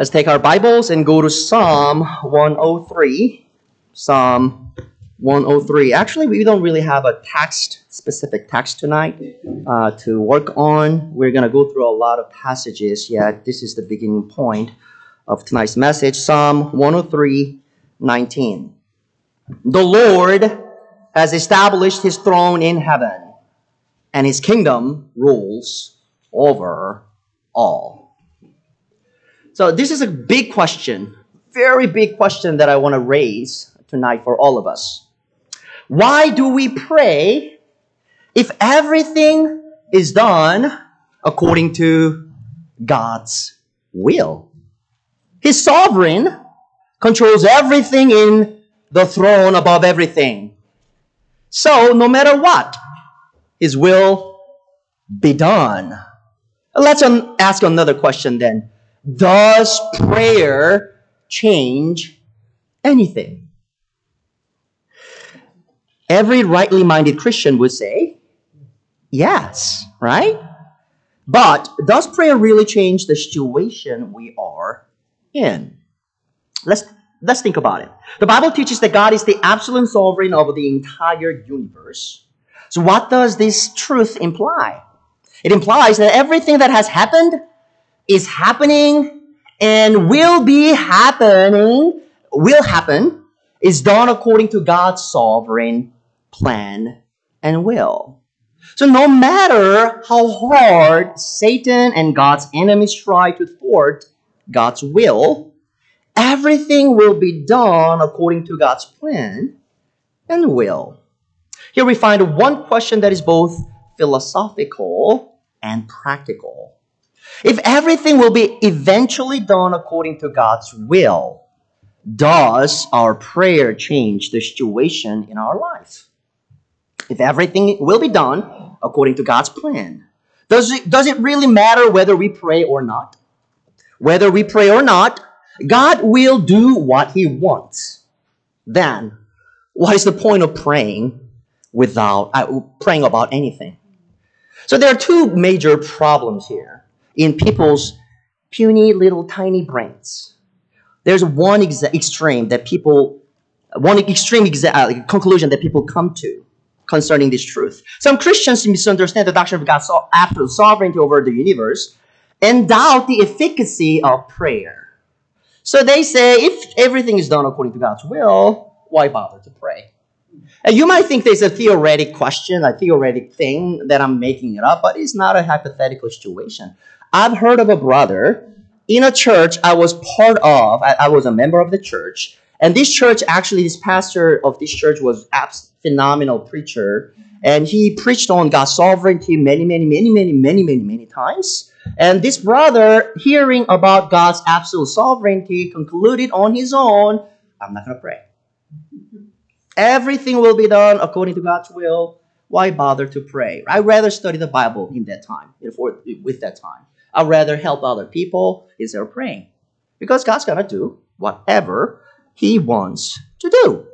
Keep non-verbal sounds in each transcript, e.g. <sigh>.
Let's take our Bibles and go to Psalm 103. Psalm 103. Actually, we don't really have a text, specific text tonight uh, to work on. We're going to go through a lot of passages, yet this is the beginning point of tonight's message. Psalm 103, 19. The Lord has established his throne in heaven, and his kingdom rules over all. So, this is a big question, very big question that I want to raise tonight for all of us. Why do we pray if everything is done according to God's will? His sovereign, controls everything in the throne above everything. So, no matter what, His will be done. Let's un- ask another question then. Does prayer change anything? Every rightly minded Christian would say, yes, right? But does prayer really change the situation we are in? Let's, let's think about it. The Bible teaches that God is the absolute sovereign of the entire universe. So, what does this truth imply? It implies that everything that has happened is happening and will be happening, will happen, is done according to God's sovereign plan and will. So no matter how hard Satan and God's enemies try to thwart God's will, everything will be done according to God's plan and will. Here we find one question that is both philosophical and practical. If everything will be eventually done according to God's will, does our prayer change the situation in our life? If everything will be done according to God's plan, does it, does it really matter whether we pray or not? Whether we pray or not, God will do what He wants. Then, what is the point of praying without uh, praying about anything? So there are two major problems here in people's puny little tiny brains. There's one extreme that people, one extreme exa- uh, conclusion that people come to concerning this truth. Some Christians misunderstand the doctrine of God's so- absolute sovereignty over the universe and doubt the efficacy of prayer. So they say, if everything is done according to God's will, why bother to pray? And you might think there's a theoretic question, a theoretic thing that I'm making it up, but it's not a hypothetical situation. I've heard of a brother in a church I was part of, I, I was a member of the church, and this church, actually, this pastor of this church was a phenomenal preacher, and he preached on God's sovereignty many, many, many, many, many, many, many times. And this brother, hearing about God's absolute sovereignty, concluded on his own, I'm not going to pray. Everything will be done according to God's will. Why bother to pray? I'd rather study the Bible in that time, with that time. I'd rather help other people instead of praying. Because God's going to do whatever He wants to do.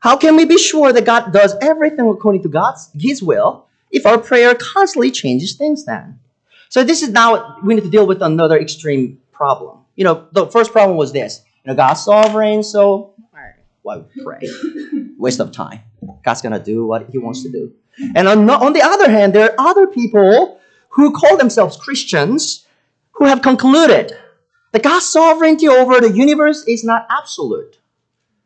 How can we be sure that God does everything according to God's His will if our prayer constantly changes things then? So this is now we need to deal with another extreme problem. You know, the first problem was this. You know, God's sovereign, so why pray? <laughs> Waste of time. God's gonna do what He wants to do. And on, on the other hand, there are other people who call themselves Christians who have concluded that God's sovereignty over the universe is not absolute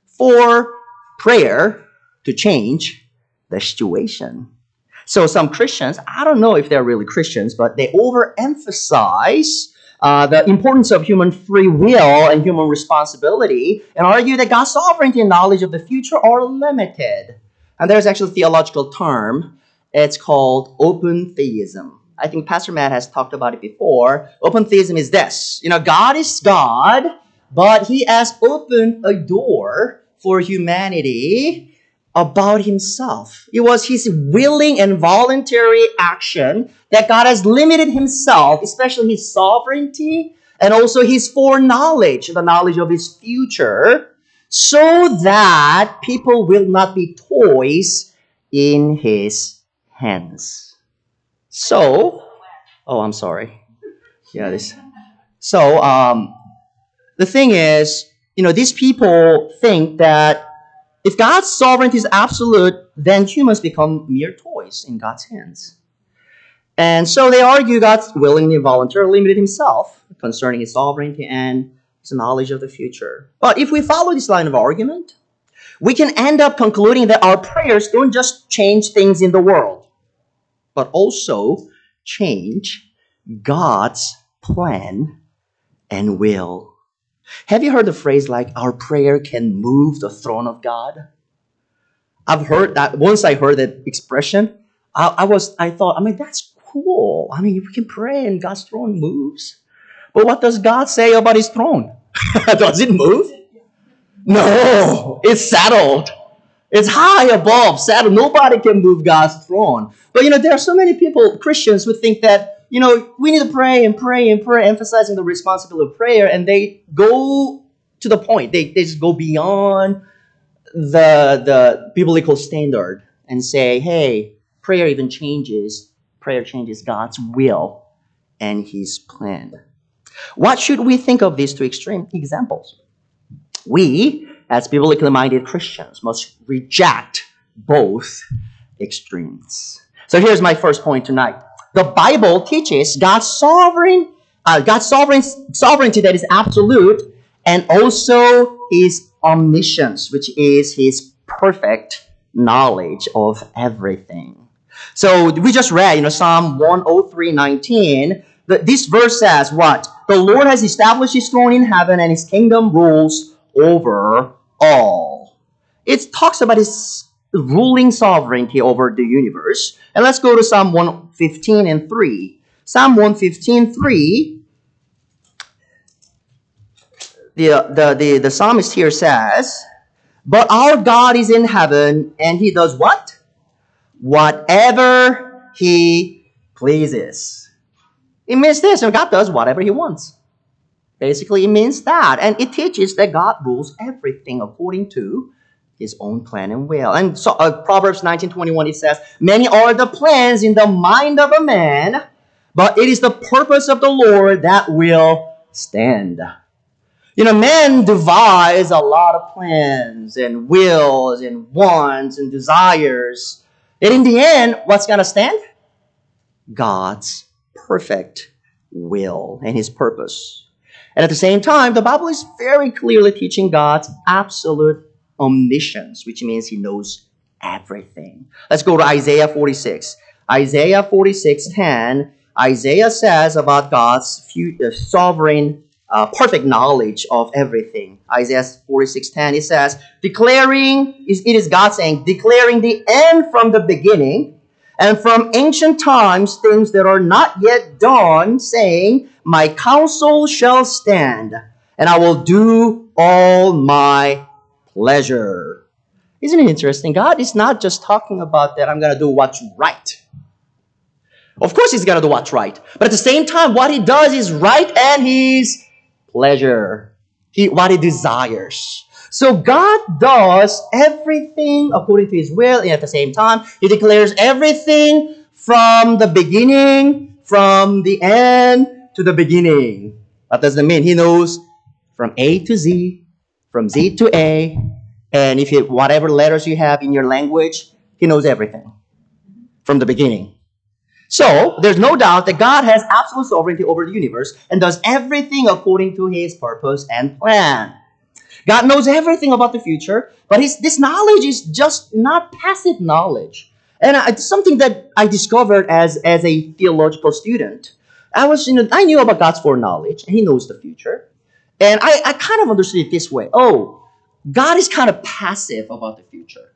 for prayer to change the situation. So some Christians, I don't know if they're really Christians, but they overemphasize uh, the importance of human free will and human responsibility and argue that God's sovereignty and knowledge of the future are limited. And there's actually a theological term. It's called open theism. I think Pastor Matt has talked about it before. Open theism is this. You know, God is God, but he has opened a door for humanity about himself. It was his willing and voluntary action that God has limited himself, especially his sovereignty and also his foreknowledge, the knowledge of his future, so that people will not be toys in his hands. So, oh, I'm sorry. Yeah, this. So, um, the thing is, you know, these people think that if God's sovereignty is absolute, then humans become mere toys in God's hands. And so they argue God willingly and voluntarily limited himself concerning his sovereignty and his knowledge of the future. But if we follow this line of argument, we can end up concluding that our prayers don't just change things in the world, but also change God's plan and will. Have you heard the phrase like, our prayer can move the throne of God? I've heard that, once I heard that expression, I, I was, I thought, I mean, that's cool. I mean, we can pray and God's throne moves. But what does God say about his throne? <laughs> does it move? No, it's settled. It's high above, settled. Nobody can move God's throne. But you know, there are so many people, Christians, who think that, you know, we need to pray and pray and pray, emphasizing the responsibility of prayer, and they go to the point. They, they just go beyond the the biblical standard and say, hey, prayer even changes prayer changes God's will and his plan. What should we think of these two extreme examples? We, as biblically minded Christians, must reject both extremes. So here's my first point tonight. The Bible teaches God's sovereign, uh, God's sovereign sovereignty that is absolute, and also His omniscience, which is His perfect knowledge of everything. So we just read, you know, Psalm 103:19. This verse says what? The Lord has established his throne in heaven and his kingdom rules over all. It talks about his ruling sovereignty over the universe. And let's go to Psalm 115 and 3. Psalm 115, 3. The, the, the, the psalmist here says, But our God is in heaven, and he does what? whatever he pleases. It means this, and God does whatever he wants. Basically, it means that. And it teaches that God rules everything according to his own plan and will. And so uh, Proverbs 19:21 it says, "Many are the plans in the mind of a man, but it is the purpose of the Lord that will stand." You know, men devise a lot of plans and wills and wants and desires and in the end, what's going to stand? God's perfect will and his purpose. And at the same time, the Bible is very clearly teaching God's absolute omniscience, which means he knows everything. Let's go to Isaiah 46. Isaiah 46 10. Isaiah says about God's uh, sovereign uh, perfect knowledge of everything. Isaiah 46:10 it says, declaring it is God saying, declaring the end from the beginning and from ancient times things that are not yet done, saying, My counsel shall stand, and I will do all my pleasure. Isn't it interesting? God is not just talking about that I'm going to do what's right. Of course, He's going to do what's right. But at the same time, what He does is right and He's pleasure, he, what he desires. So God does everything according to his will, and at the same time, he declares everything from the beginning, from the end to the beginning. That mean? He knows from A to Z, from Z to A, and if you whatever letters you have in your language, he knows everything from the beginning. So, there's no doubt that God has absolute sovereignty over the universe and does everything according to his purpose and plan. God knows everything about the future, but his, this knowledge is just not passive knowledge. And it's something that I discovered as, as a theological student. I was, you know, I knew about God's foreknowledge, and He knows the future. And I, I kind of understood it this way. Oh, God is kind of passive about the future.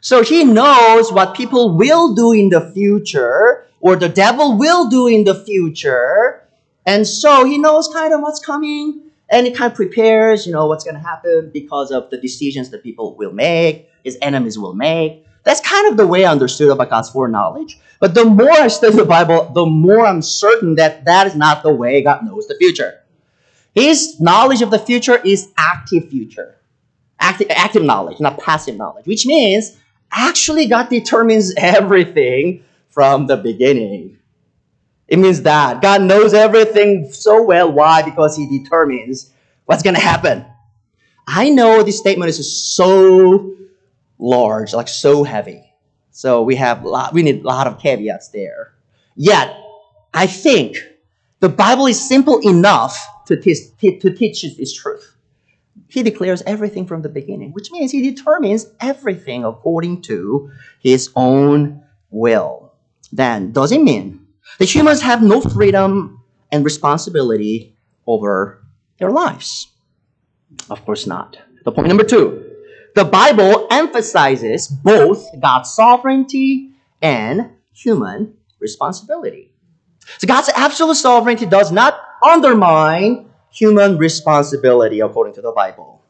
So He knows what people will do in the future, or the devil will do in the future. And so he knows kind of what's coming and he kind of prepares, you know, what's going to happen because of the decisions that people will make, his enemies will make. That's kind of the way I understood about God's foreknowledge. But the more I study the Bible, the more I'm certain that that is not the way God knows the future. His knowledge of the future is active future. Active, active knowledge, not passive knowledge, which means actually God determines <laughs> everything from the beginning. It means that God knows everything so well. Why? Because He determines What's going to happen? I know this statement is so large, like so heavy. So we have lot, we need a lot of caveats there. Yet, I think the Bible is simple enough to, teach, to teach this truth. He declares everything from the beginning, which means he determines everything according to his own will. Then, does it mean that humans have no freedom and responsibility over their lives? Of course not. The point number two the Bible emphasizes both God's sovereignty and human responsibility. So God's absolute sovereignty does not undermine human responsibility according to the Bible.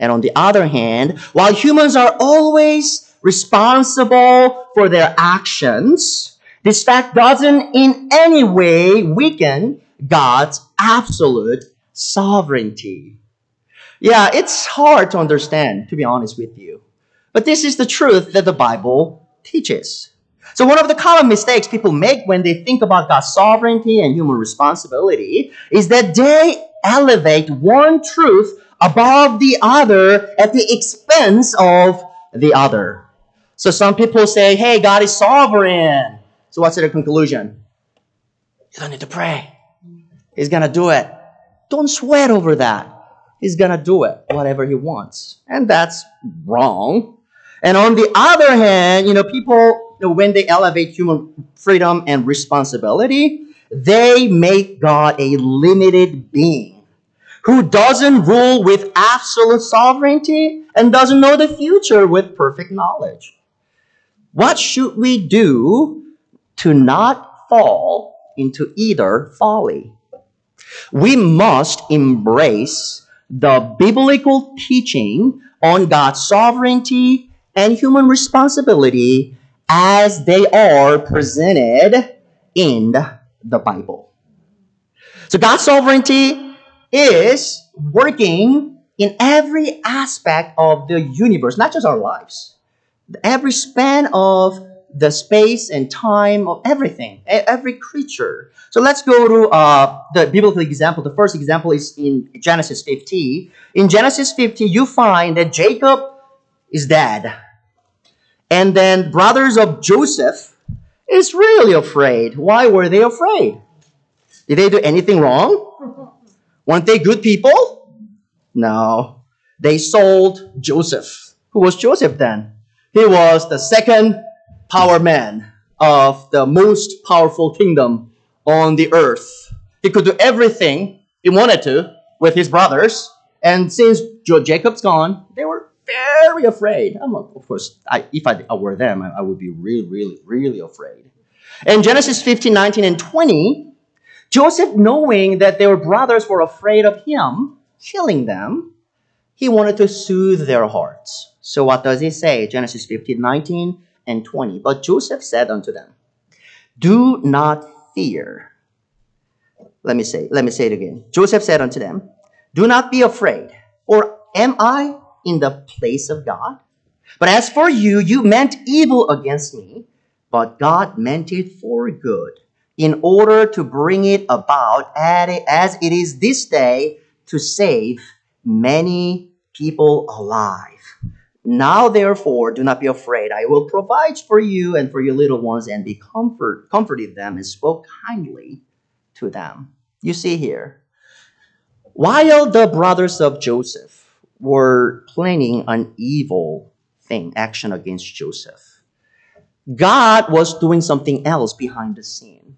And on the other hand, while humans are always responsible for their actions, this fact doesn't in any way weaken God's absolute sovereignty. Yeah, it's hard to understand, to be honest with you. But this is the truth that the Bible teaches. So, one of the common mistakes people make when they think about God's sovereignty and human responsibility is that they elevate one truth above the other at the expense of the other. So, some people say, hey, God is sovereign. So, what's the conclusion? You don't need to pray. He's going to do it. Don't sweat over that. He's going to do it, whatever he wants. And that's wrong. And on the other hand, you know, people, when they elevate human freedom and responsibility, they make God a limited being who doesn't rule with absolute sovereignty and doesn't know the future with perfect knowledge. What should we do to not fall into either folly? We must embrace the biblical teaching on God's sovereignty and human responsibility as they are presented in the Bible. So God's sovereignty is working in every aspect of the universe, not just our lives. Every span of the space and time of everything, every creature. So let's go to uh, the biblical example. The first example is in Genesis 50. In Genesis 50, you find that Jacob is dead. And then brothers of Joseph is really afraid. Why were they afraid? Did they do anything wrong? Weren't they good people? No. They sold Joseph. Who was Joseph then? He was the second power man of the most powerful kingdom on the earth. He could do everything he wanted to with his brothers. And since Jacob's gone, they were very afraid. I'm, of course, I, if I, were them, I, I would be really, really, really afraid. In Genesis 15, 19, and 20, Joseph, knowing that their brothers were afraid of him killing them, he wanted to soothe their hearts. So what does he say? Genesis 15, 19, and 20. But Joseph said unto them, Do not fear. Let me say, let me say it again. Joseph said unto them, Do not be afraid, for am I in the place of God? But as for you, you meant evil against me, but God meant it for good, in order to bring it about as it is this day to save many people alive. Now, therefore, do not be afraid. I will provide for you and for your little ones, and be comfort, comforted them, and spoke kindly to them. You see here, while the brothers of Joseph were planning an evil thing, action against Joseph, God was doing something else behind the scene,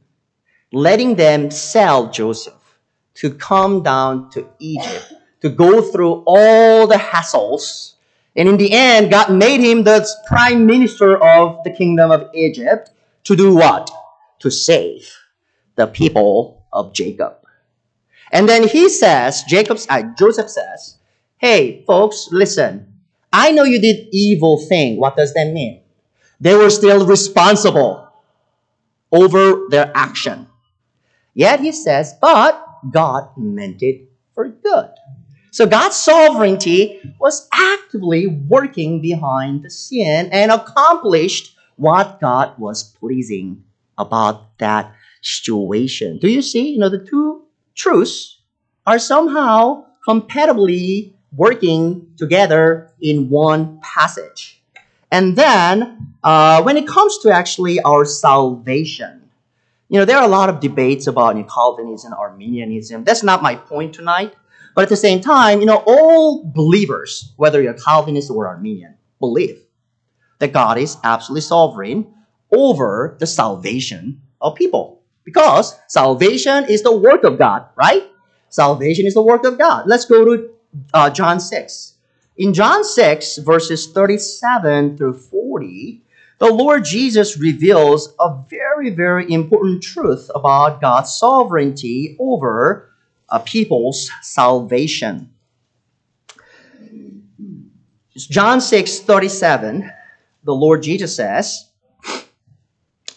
letting them sell Joseph to come down to Egypt to go through all the hassles and in the end, God made him the prime minister of the kingdom of Egypt to do what? To save the people of Jacob. And then he says, Jacob's, uh, Joseph says, hey, folks, listen. I know you did evil thing. What does that mean? They were still responsible over their action. Yet he says, but God meant it for good. So God's sovereignty was actively working behind the scene and accomplished what God was pleasing about that situation. Do you see? You know, the two truths are somehow compatibly working together in one passage. And then, uh, when it comes to actually our salvation, you know, there are a lot of debates about Calvinism, Arminianism. That's not my point tonight. But at the same time, you know, all believers, whether you're Calvinist or Arminian, believe that God is absolutely sovereign over the salvation of people. Because salvation is the work of God, right? Salvation is the work of God. Let's go to uh, John 6. In John 6, verses 37 through 40, the Lord Jesus reveals a very, very important truth about God's sovereignty over a people's salvation. John 6 37, the Lord Jesus says,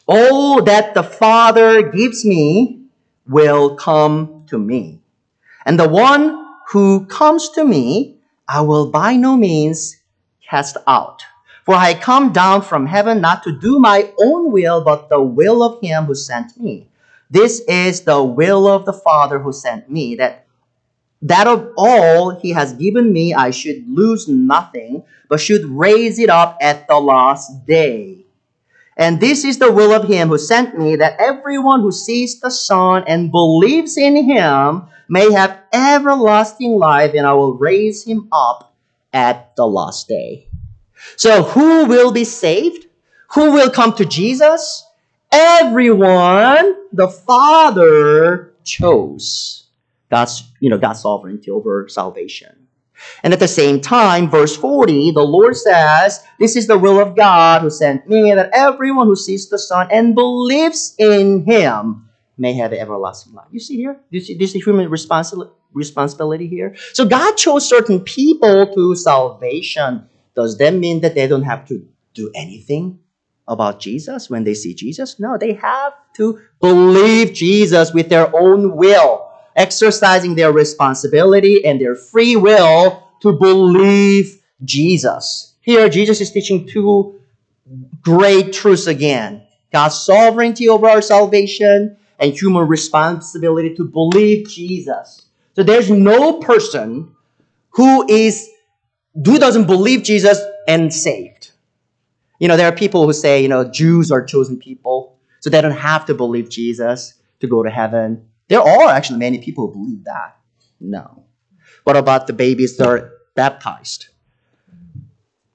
All that the Father gives me will come to me. And the one who comes to me, I will by no means cast out. For I come down from heaven not to do my own will, but the will of him who sent me. This is the will of the Father who sent me, that that of all he has given me I should lose nothing, but should raise it up at the last day. And this is the will of him who sent me, that everyone who sees the Son and believes in him may have everlasting life, and I will raise him up at the last day. So, who will be saved? Who will come to Jesus? Everyone the Father chose. God's, you know, God's sovereignty over salvation. And at the same time, verse 40, the Lord says, This is the will of God who sent me, that everyone who sees the Son and believes in him may have everlasting life. You see here? Do you see, do you see human responsi- responsibility here? So God chose certain people to salvation. Does that mean that they don't have to do anything about Jesus when they see Jesus? No, they have to believe Jesus with their own will, exercising their responsibility and their free will to believe Jesus. Here, Jesus is teaching two great truths again God's sovereignty over our salvation and human responsibility to believe Jesus. So there's no person who is who doesn't believe Jesus and saved. You know, there are people who say, you know, Jews are chosen people, so they don't have to believe Jesus to go to heaven. There are actually many people who believe that. No. What about the babies that are baptized?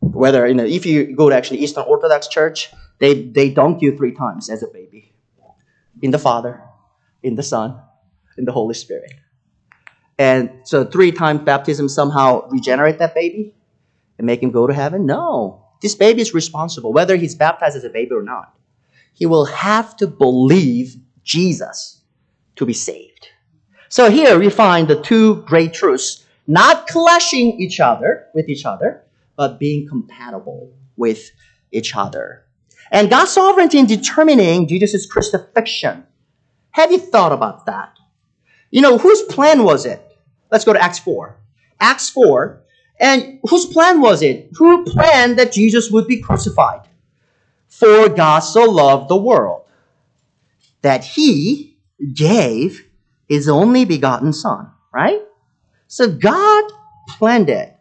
Whether, you know, if you go to actually Eastern Orthodox Church, they, they dunk you three times as a baby. In the Father, in the Son, in the Holy Spirit. And so three times baptism somehow regenerate that baby and make him go to heaven? No. This baby is responsible, whether he's baptized as a baby or not. He will have to believe Jesus to be saved. So here we find the two great truths, not clashing each other with each other, but being compatible with each other. And God's sovereignty in determining Jesus' crucifixion. Have you thought about that? You know, whose plan was it? Let's go to Acts 4. Acts 4. And whose plan was it? Who planned that Jesus would be crucified? For God so loved the world that he gave his only begotten Son, right? So God planned it.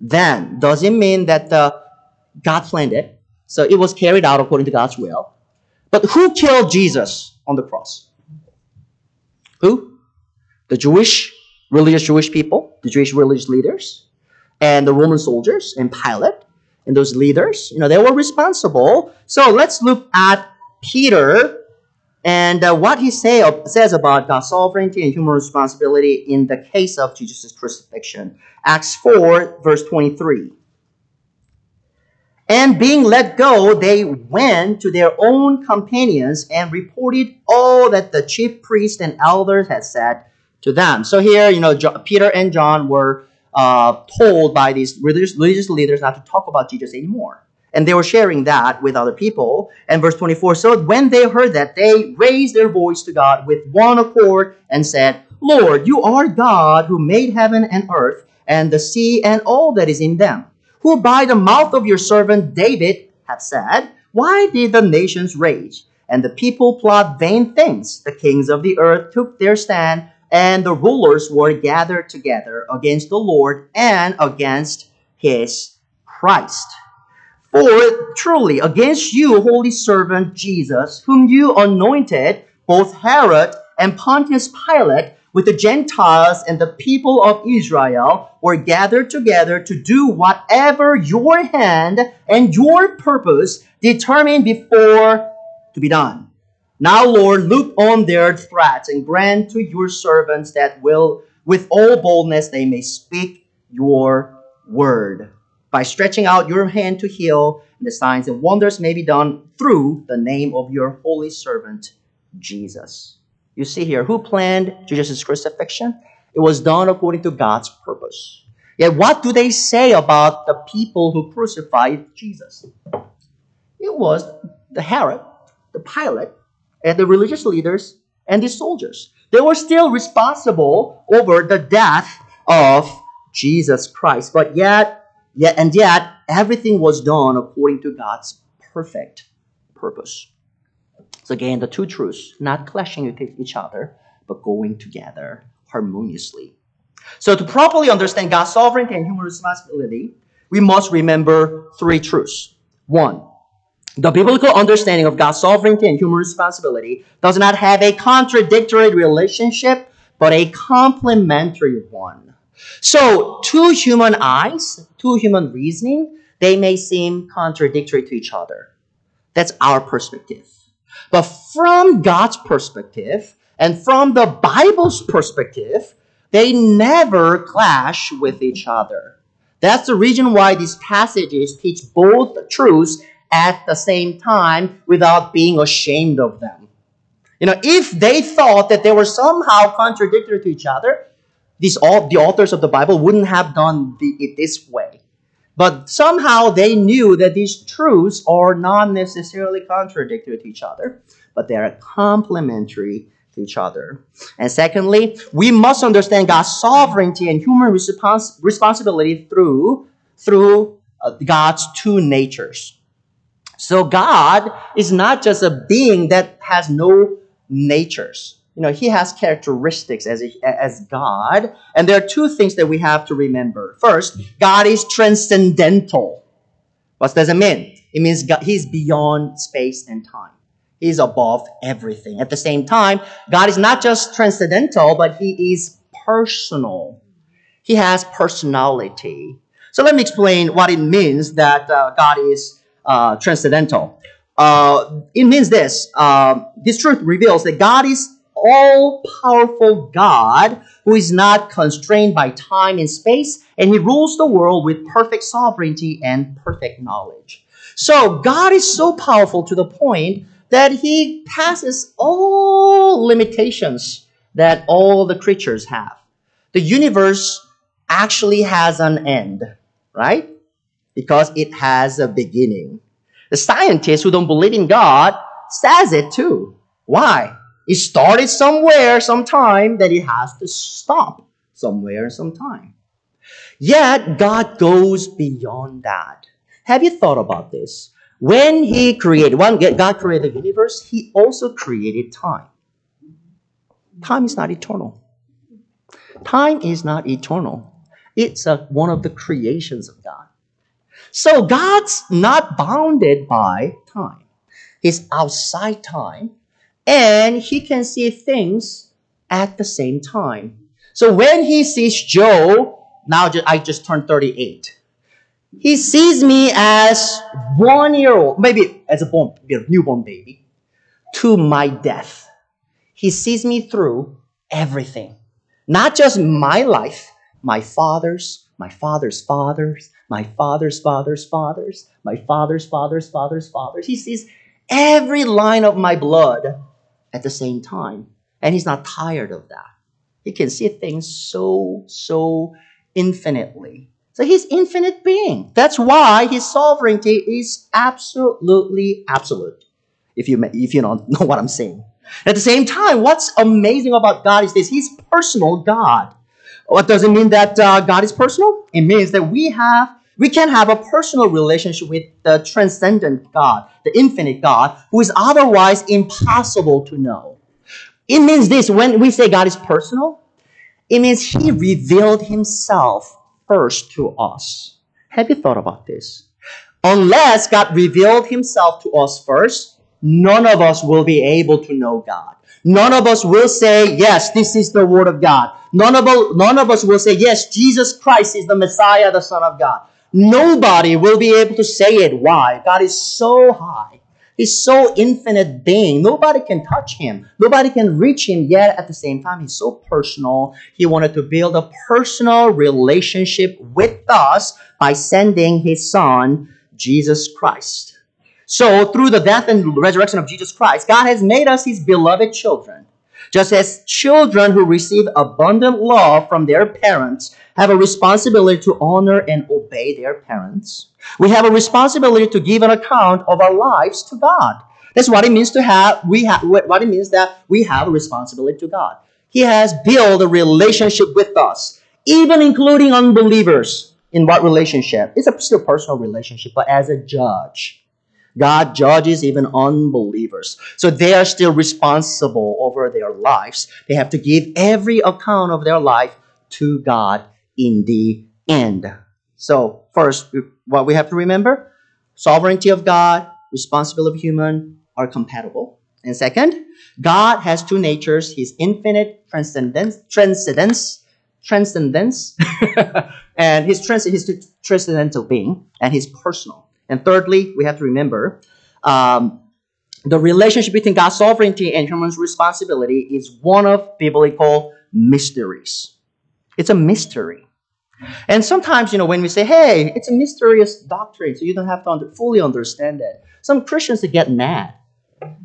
Then, does it mean that uh, God planned it? So it was carried out according to God's will. But who killed Jesus on the cross? Who? The Jewish, religious Jewish people, the Jewish religious leaders, and the Roman soldiers, and Pilate, and those leaders. You know, they were responsible. So let's look at Peter and uh, what he say, says about God's sovereignty and human responsibility in the case of Jesus' crucifixion. Acts 4, verse 23. And being let go, they went to their own companions and reported all that the chief priests and elders had said to them. So here, you know, Peter and John were uh, told by these religious, religious leaders not to talk about Jesus anymore. And they were sharing that with other people. And verse 24 So when they heard that, they raised their voice to God with one accord and said, Lord, you are God who made heaven and earth and the sea and all that is in them who by the mouth of your servant David have said, Why did the nations rage? And the people plot vain things. The kings of the earth took their stand and the rulers were gathered together against the Lord and against his Christ. For truly, against you, holy servant Jesus, whom you anointed, both Herod and Pontius Pilate, with the Gentiles and the people of Israel, were gathered together to do whatever your hand and your purpose determined before to be done. Now, Lord, look on their threats and grant to your servants that will, with all boldness, they may speak your word. By stretching out your hand to heal, and the signs and wonders may be done through the name of your holy servant, Jesus. You see here, who planned Jesus' crucifixion? It was done according to God's purpose. Yet, what do they say about the people who crucified Jesus? It was the Herod, the Pilate, and the religious leaders and the soldiers. They were still responsible over the death of Jesus Christ. But yet, yet and yet, everything was done according to God's perfect purpose. So again, the two truths not clashing with each other, but going together harmoniously. So to properly understand God's sovereignty and human responsibility, we must remember three truths. One, the biblical understanding of God's sovereignty and human responsibility does not have a contradictory relationship, but a complementary one. So, to human eyes, to human reasoning, they may seem contradictory to each other. That's our perspective. But from God's perspective and from the Bible's perspective, they never clash with each other. That's the reason why these passages teach both truths at the same time without being ashamed of them. You know, if they thought that they were somehow contradictory to each other, these all the authors of the Bible wouldn't have done the, it this way. But somehow they knew that these truths are not necessarily contradictory to each other, but they are complementary to each other. And secondly, we must understand God's sovereignty and human respons- responsibility through through uh, God's two natures. So God is not just a being that has no natures. You know, he has characteristics as, as God. And there are two things that we have to remember. First, God is transcendental. What does it mean? It means God, he's beyond space and time. He's above everything. At the same time, God is not just transcendental, but he is personal. He has personality. So let me explain what it means that uh, God is uh, transcendental. Uh, it means this uh, this truth reveals that God is all powerful God who is not constrained by time and space, and he rules the world with perfect sovereignty and perfect knowledge. So, God is so powerful to the point that he passes all limitations that all the creatures have. The universe actually has an end, right? Because it has a beginning. The scientists who don't believe in God says it too. Why? It started somewhere, sometime, that it has to stop somewhere, sometime. Yet God goes beyond that. Have you thought about this? When He created, when God created the universe, He also created time. Time is not eternal. Time is not eternal. It's a, one of the creations of God. So God's not bounded by time. He's outside time and he can see things at the same time. So when he sees Joe, now I just turned 38. He sees me as one year old, maybe as a born, newborn baby, to my death. He sees me through everything. Not just my life, my father's, my father's fathers, my father's father's fathers, my father's father's father's fathers. He sees every line of my blood at the same time. And he's not tired of that. He can see things so, so infinitely. So he's infinite being. That's why his sovereignty is absolutely absolute. If you if you don't know what I'm saying. At the same time, what's amazing about God is this: He's personal God. What does it mean that uh, God is personal? It means that we have we can have a personal relationship with the transcendent God, the infinite God, who is otherwise impossible to know. It means this when we say God is personal, it means He revealed Himself first to us. Have you thought about this? Unless God revealed Himself to us first, none of us will be able to know God. None of us will say, yes, this is the Word of God. None of, none of us will say, yes, Jesus Christ is the Messiah, the Son of God. Nobody will be able to say it. Why? God is so high. He's so infinite being. Nobody can touch him. Nobody can reach him. Yet at the same time, he's so personal. He wanted to build a personal relationship with us by sending his son, Jesus Christ. So through the death and resurrection of Jesus Christ, God has made us his beloved children. Just as children who receive abundant love from their parents have a responsibility to honor and obey their parents, we have a responsibility to give an account of our lives to God. That's what it means to have we have what it means that we have a responsibility to God. He has built a relationship with us, even including unbelievers. In what relationship? It's a still personal relationship, but as a judge. God judges even unbelievers. So they are still responsible over their lives. They have to give every account of their life to God in the end. So, first, what we have to remember sovereignty of God, responsibility of human are compatible. And second, God has two natures His infinite transcendence, transcendence, transcendence, <laughs> and His, trans- his transcendental being, and His personal. And thirdly, we have to remember um, the relationship between God's sovereignty and human's responsibility is one of biblical mysteries. It's a mystery. And sometimes, you know, when we say, hey, it's a mysterious doctrine, so you don't have to under- fully understand it, some Christians get mad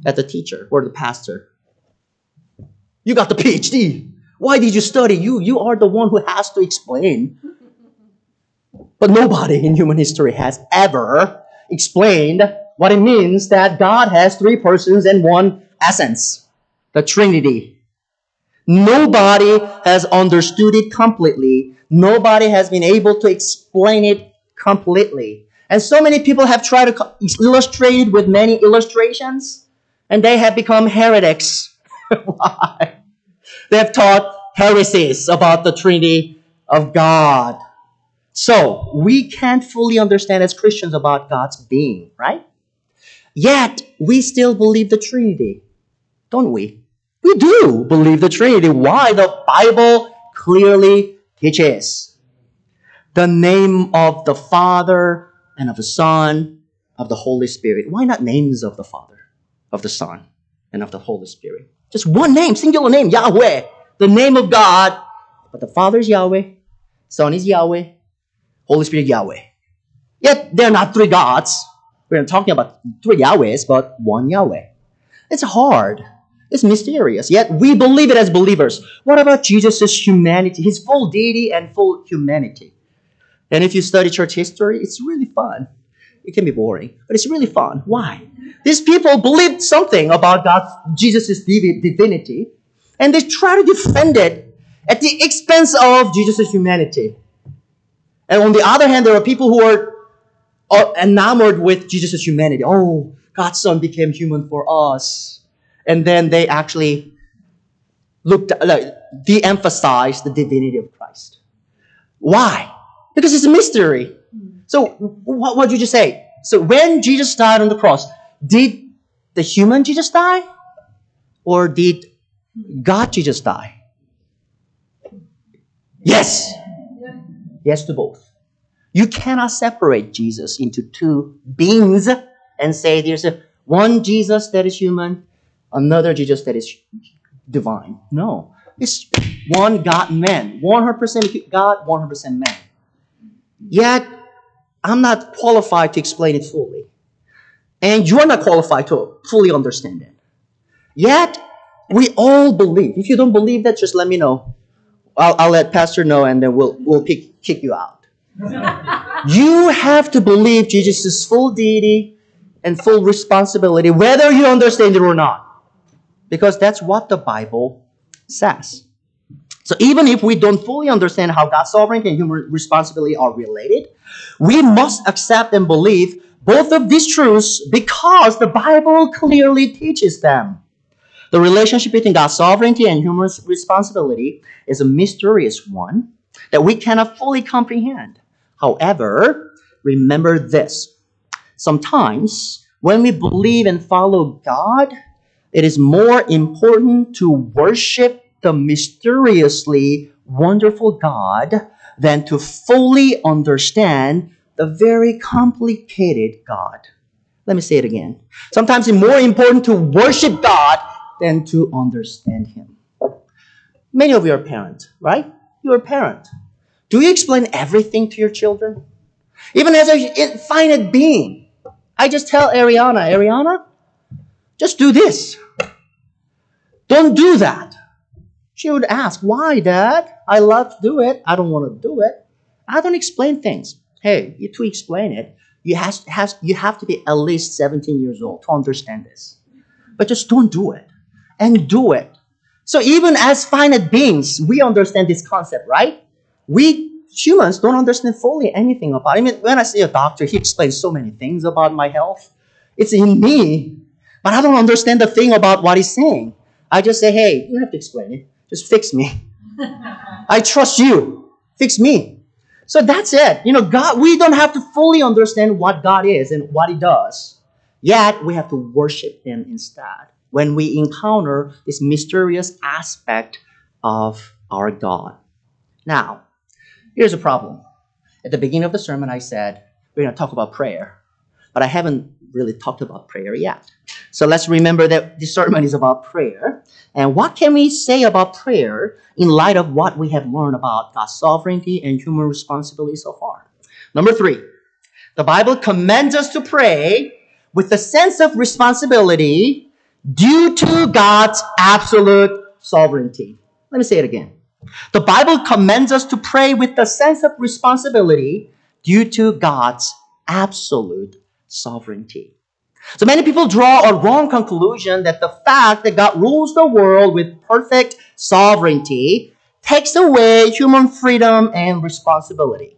at the teacher or the pastor. You got the PhD. Why did you study? You, you are the one who has to explain. But nobody in human history has ever explained what it means that God has three persons and one essence, the Trinity. Nobody has understood it completely. Nobody has been able to explain it completely. And so many people have tried to illustrate it with many illustrations, and they have become heretics. <laughs> Why? They have taught heresies about the Trinity of God. So, we can't fully understand as Christians about God's being, right? Yet, we still believe the Trinity, don't we? We do believe the Trinity. Why? The Bible clearly teaches the name of the Father and of the Son, of the Holy Spirit. Why not names of the Father, of the Son, and of the Holy Spirit? Just one name, singular name, Yahweh, the name of God. But the Father is Yahweh, Son is Yahweh, Holy Spirit Yahweh. Yet they're not three gods. We're not talking about three Yahwehs, but one Yahweh. It's hard. It's mysterious. Yet we believe it as believers. What about Jesus' humanity, his full deity and full humanity? And if you study church history, it's really fun. It can be boring, but it's really fun. Why? These people believed something about God's Jesus' divinity, and they try to defend it at the expense of Jesus' humanity. And on the other hand, there are people who are, enamored with Jesus' humanity. Oh, God's Son became human for us. And then they actually looked, like, de-emphasized the divinity of Christ. Why? Because it's a mystery. So what would you just say? So when Jesus died on the cross, did the human Jesus die? Or did God Jesus die? Yes. Yes to both. You cannot separate Jesus into two beings and say there's a one Jesus that is human, another Jesus that is divine. No. It's one God man, 100% God, 100% man. Yet, I'm not qualified to explain it fully. And you're not qualified to fully understand it. Yet, we all believe. If you don't believe that, just let me know. I'll, I'll let Pastor know and then we'll, we'll kick, kick you out. you have to believe Jesus' full deity and full responsibility, whether you understand it or not. Because that's what the Bible says. So even if we don't fully understand how God's sovereignty and human responsibility are related, we must accept and believe both of these truths because the Bible clearly teaches them. The relationship between God's sovereignty and human responsibility is a mysterious one that we cannot fully comprehend. However, remember this. Sometimes when we believe and follow God, it is more important to worship the mysteriously wonderful God than to fully understand the very complicated God. Let me say it again. Sometimes it's more important to worship God than to understand Him. Many of you are parents, right? You're a parent. Do you explain everything to your children? Even as a finite being. I just tell Ariana, Ariana, just do this. Don't do that. She would ask, Why, Dad? I love to do it. I don't want to do it. I don't explain things. Hey, to explain it, you, has, has, you have to be at least 17 years old to understand this. But just don't do it. And do it. So even as finite beings, we understand this concept, right? We humans don't understand fully anything about it. I mean, when I see a doctor, he explains so many things about my health. It's in me, but I don't understand the thing about what he's saying. I just say, hey, you have to explain it. Just fix me. <laughs> I trust you. Fix me. So that's it. You know, God, we don't have to fully understand what God is and what He does. Yet we have to worship Him instead when we encounter this mysterious aspect of our God. Now, here's a problem. At the beginning of the sermon, I said we're going to talk about prayer, but I haven't really talked about prayer yet. So let's remember that this sermon is about prayer. And what can we say about prayer in light of what we have learned about God's sovereignty and human responsibility so far? Number three, the Bible commands us to pray with a sense of responsibility due to God's absolute sovereignty. Let me say it again. The Bible commends us to pray with a sense of responsibility due to God's absolute sovereignty. So many people draw a wrong conclusion that the fact that God rules the world with perfect sovereignty takes away human freedom and responsibility.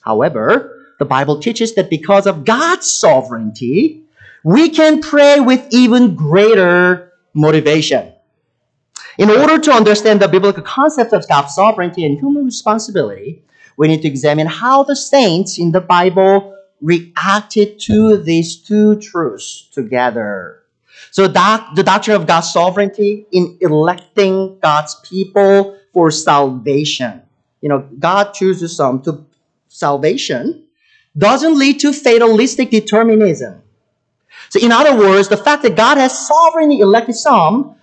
However, the Bible teaches that because of God's sovereignty, we can pray with even greater motivation. In order to understand the biblical concept of God's sovereignty and human responsibility, we need to examine how the saints in the Bible reacted to these two truths together. So doc, the doctrine of God's sovereignty in electing God's people for salvation. You know, God chooses some to salvation doesn't lead to fatalistic determinism. So in other words, the fact that God has sovereignly elected some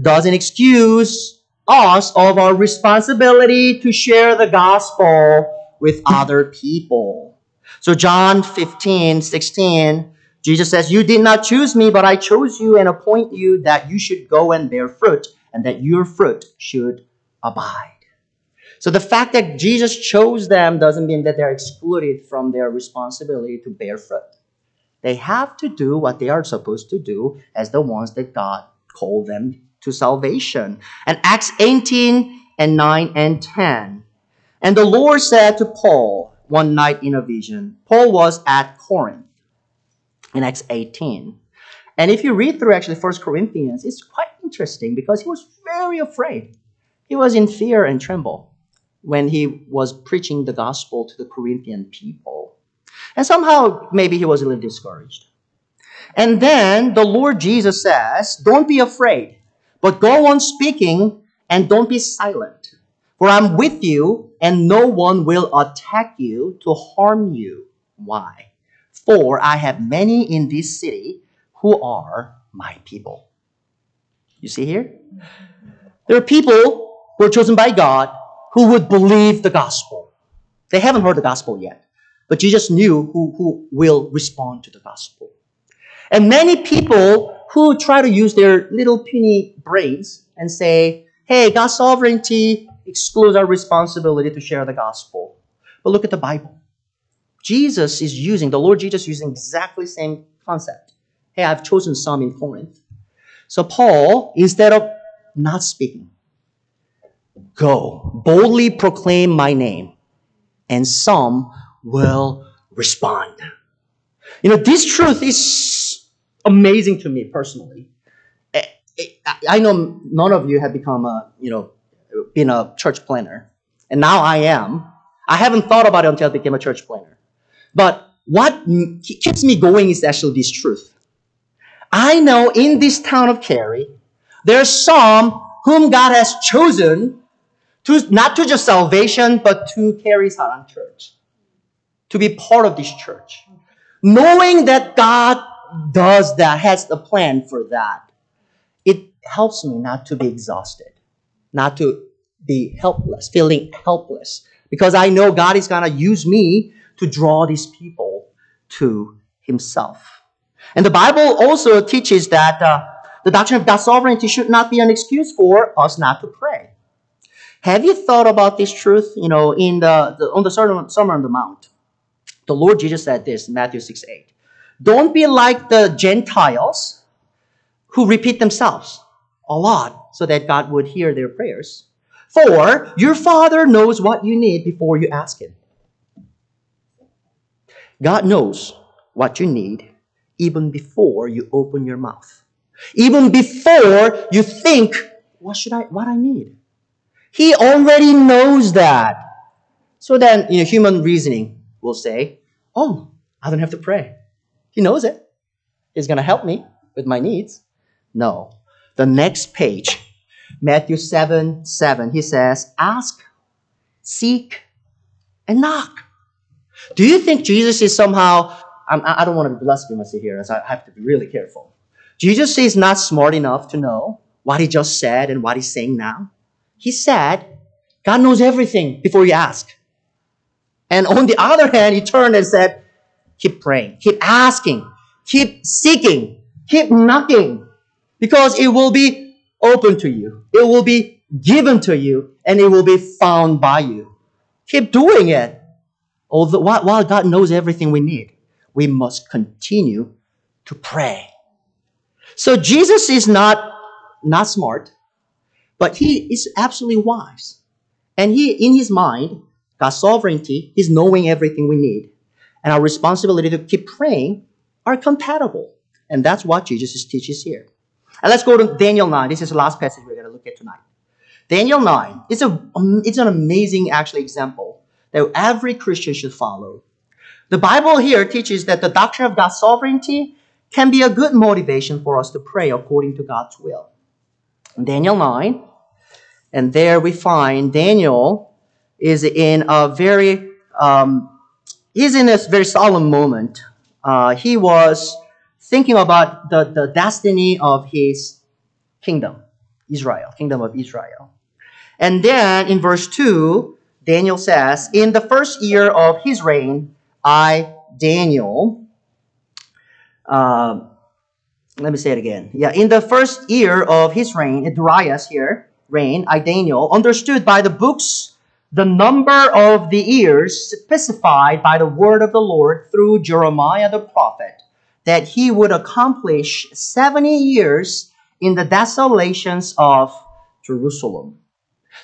doesn't excuse us of our responsibility to share the gospel with other people. So John 15, 16, Jesus says, You did not choose me, but I chose you and appoint you that you should go and bear fruit, and that your fruit should abide. So the fact that Jesus chose them doesn't mean that they're excluded from their responsibility to bear fruit. They have to do what they are supposed to do as the ones that God called them to salvation. And Acts 18 and 9 and 10. And the Lord said to Paul, one night in a vision. Paul was at Corinth in Acts 18. And if you read through actually First Corinthians, it's quite interesting because he was very afraid. He was in fear and tremble when he was preaching the gospel to the Corinthian people. And somehow maybe he was a little discouraged. And then the Lord Jesus says, Don't be afraid, but go on speaking and don't be silent. For I'm with you, and no one will attack you to harm you. Why? For I have many in this city who are my people. You see here? There are people who are chosen by God who would believe the gospel. They haven't heard the gospel yet, but Jesus knew who, who will respond to the gospel. And many people who try to use their little puny brains and say, hey, God's sovereignty excludes our responsibility to share the gospel. But look at the Bible. Jesus is using, the Lord Jesus using exactly the same concept. Hey, I've chosen some in Corinth. So Paul, instead of not speaking, go, boldly proclaim my name, and some will respond. You know, this truth is amazing to me personally. Eh, eh, I- I know none of you have become a, you know, been a church planner. And now I am. I haven't thought about it until I became a church planner. But what keeps me going is actually this truth. I know in this town of Cary, there's some whom God has chosen to not to just salvation, but to carry Sarang Church, to be part of this church, knowing that God does that, has a plan for that. It helps me not to be exhausted, not to be helpless, feeling helpless, because I know God is gonna use me to draw these people to Himself. And the Bible also teaches that uh, the doctrine of God's sovereignty should not be an excuse for us not to pray. Have you thought about this truth? You know, in the, the on the Sermon on the Mount, the Lord Jesus said this, Matthew 6 8. Don't be like the Gentiles who repeat themselves a lot so that God would hear their prayers. For your Father knows what you need before you ask Him. God knows what you need even before you open your mouth. Even before you think, what should I, what I need? He already knows that. So then, you know, human reasoning will say, oh, I don't have to pray. He knows it. He's going to help me with my needs. No. The next page, Matthew 7 7, he says, Ask, seek, and knock. Do you think Jesus is somehow, I'm, I don't want to be blasphemous here, I have to be really careful. Jesus is not smart enough to know what he just said and what he's saying now. He said, God knows everything before you ask. And on the other hand, he turned and said, keep praying, keep asking, keep seeking, keep knocking, because it will be open to you. It will be given to you, and it will be found by you. Keep doing it. Although, while God knows everything we need, we must continue to pray. So Jesus is not, not smart, but he is absolutely wise. And he, in his mind, God's sovereignty, his knowing everything we need, and our responsibility to keep praying are compatible. And that's what Jesus teaches here. And let's go to Daniel 9. This is the last passage we're going to look at tonight. Daniel 9 is a, um, it's an amazing actually example that every Christian should follow. The Bible here teaches that the doctrine of God's sovereignty can be a good motivation for us to pray according to God's will. Daniel 9, and there we find Daniel is in a very, um, he's in a very solemn moment. Uh, he was thinking about the, the destiny of his kingdom, Israel, kingdom of Israel. And then in verse 2, Daniel says, In the first year of his reign, I, Daniel, uh, let me say it again. Yeah, in the first year of his reign, Darius here, reign, I, Daniel, understood by the books the number of the years specified by the word of the Lord through Jeremiah the prophet, that he would accomplish 70 years in the desolations of Jerusalem.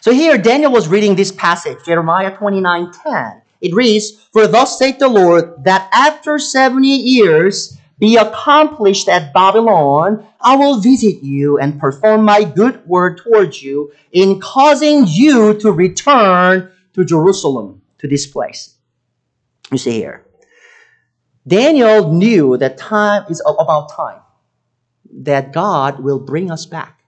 So here Daniel was reading this passage, Jeremiah 29:10. It reads, For thus saith the Lord, that after 70 years be accomplished at Babylon, I will visit you and perform my good word towards you in causing you to return to Jerusalem, to this place. You see here. Daniel knew that time is about time, that God will bring us back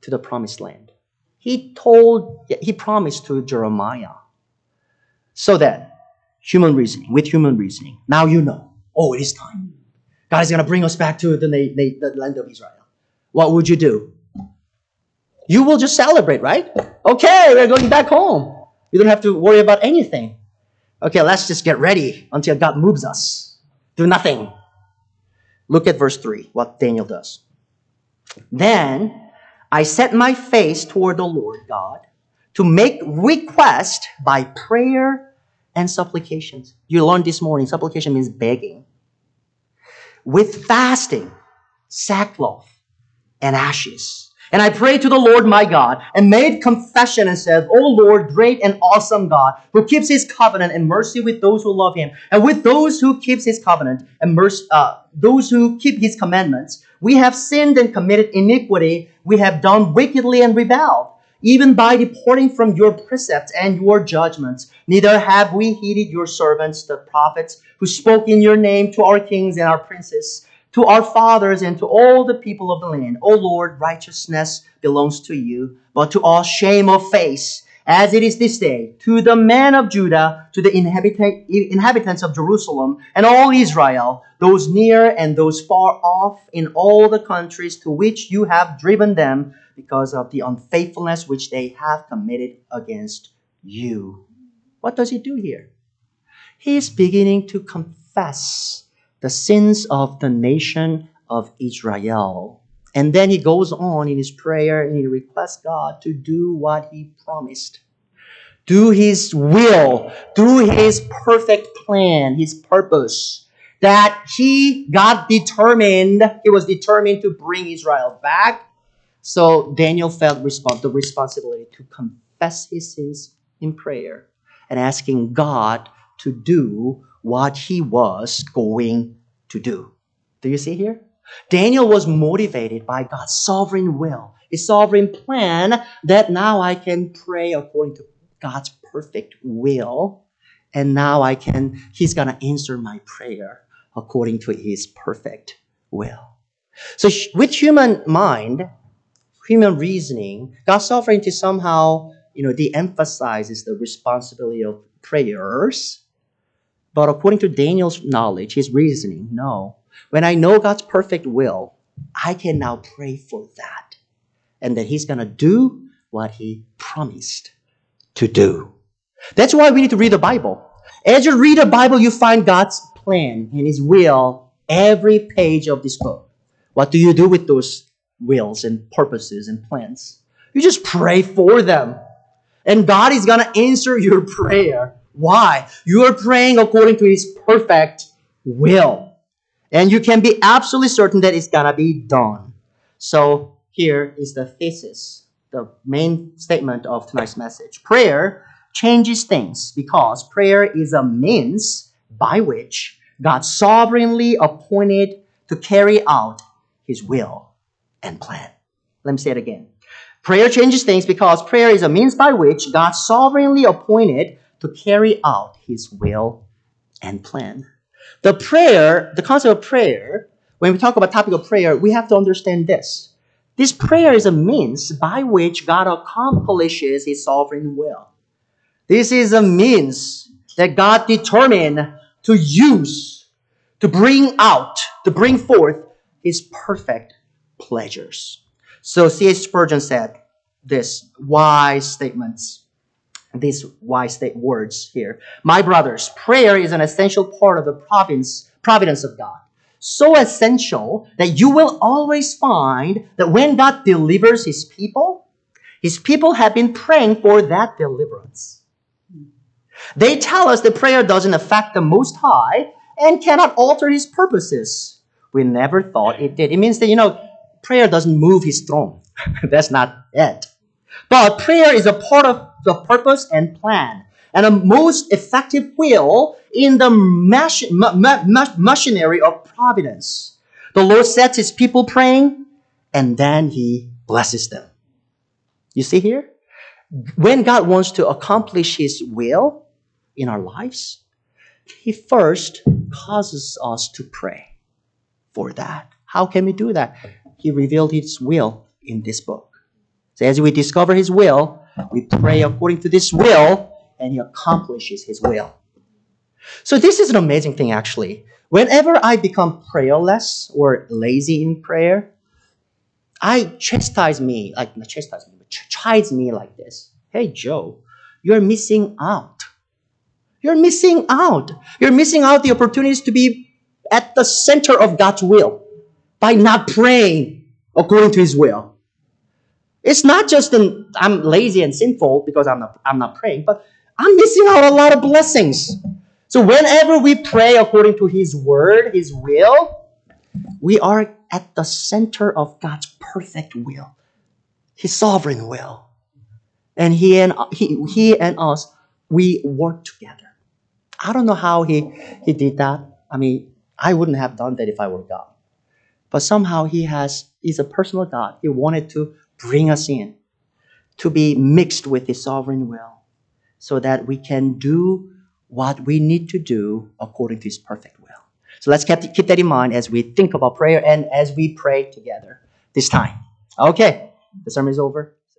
to the promised land. He told, he promised to Jeremiah. So that, human reasoning, with human reasoning, now you know, oh, it is time. God is going to bring us back to the, na- the land of Israel. What would you do? You will just celebrate, right? Okay, we're going back home. You don't have to worry about anything. Okay, let's just get ready until God moves us. Do nothing. Look at verse 3, what Daniel does. Then I set my face toward the Lord God to make request by prayer and supplications. You learned this morning, supplication means begging. With fasting, sackcloth, and ashes. And I prayed to the Lord my God and made confession and said, O Lord, great and awesome God, who keeps his covenant and mercy with those who love him, and with those who keeps his covenant and mercy, uh, those who keep his commandments. We have sinned and committed iniquity. We have done wickedly and rebelled, even by departing from your precepts and your judgments. Neither have we heeded your servants, the prophets, who spoke in your name to our kings and our princes to our fathers and to all the people of the land. O Lord, righteousness belongs to you, but to all shame of face, as it is this day, to the men of Judah, to the inhabitants of Jerusalem, and all Israel, those near and those far off, in all the countries to which you have driven them, because of the unfaithfulness which they have committed against you. What does he do here? He is beginning to confess the sins of the nation of Israel. And then he goes on in his prayer and he requests God to do what he promised. Do his will, through his perfect plan, his purpose, that he, God determined, he was determined to bring Israel back. So Daniel felt the responsibility to confess his sins in prayer and asking God to do what he was going to do. Do you see here? Daniel was motivated by God's sovereign will, his sovereign plan that now I can pray according to God's perfect will. And now I can, he's going to answer my prayer according to his perfect will. So with human mind, human reasoning, God's sovereignty somehow, you know, de-emphasizes the responsibility of prayers but according to Daniel's knowledge, his reasoning, no. When I know God's perfect will, I can now pray for that. And that he's going to do what he promised to do. That's why we need to read the Bible. As you read the Bible, you find God's plan and his will every page of this book. What do you do with those wills and purposes and plans? You just pray for them. And God is going to answer your <laughs> prayer why? You are praying according to His perfect will. And you can be absolutely certain that it's going to be done. So here is the thesis, the main statement of tonight's message. Prayer changes things because prayer is a means by which God sovereignly appointed to carry out His will and plan. Let me say it again. Prayer changes things because prayer is a means by which God sovereignly appointed to carry out his will and plan. The prayer, the concept of prayer, when we talk about topic of prayer, we have to understand this. This prayer is a means by which God accomplishes his sovereign will. This is a means that God determined to use to bring out, to bring forth his perfect pleasures. So C.H. Spurgeon said this wise statements these wise state words here. My brothers, prayer is an essential part of the providence, providence of God. So essential that you will always find that when God delivers his people, his people have been praying for that deliverance. They tell us that prayer doesn't affect the Most High and cannot alter his purposes. We never thought it did. It means that, you know, prayer doesn't move his throne. <laughs> That's not it. But prayer is a part of the purpose and plan, and a most effective will in the machinery of providence. The Lord sets his people praying, and then he blesses them. You see here? When God wants to accomplish his will in our lives, he first causes us to pray for that. How can we do that? He revealed his will in this book. So as we discover His will, we pray according to this will, and He accomplishes His will. So this is an amazing thing, actually. Whenever I become prayerless or lazy in prayer, I chastise me, like not chastise me, but chides me like this. Hey, Joe, you're missing out. You're missing out. You're missing out the opportunities to be at the center of God's will by not praying according to His will. It's not just an I'm lazy and sinful because I'm not, I'm not praying, but I'm missing out a lot of blessings. So whenever we pray according to His word, His will, we are at the center of God's perfect will. His sovereign will. And he and he, he and us, we work together. I don't know how he, he did that. I mean, I wouldn't have done that if I were God. But somehow he has, he's a personal God. He wanted to bring us in, to be mixed with his sovereign will, so that we can do what we need to do according to his perfect will. So let's keep, keep that in mind as we think about prayer and as we pray together this time. Okay, the sermon is over.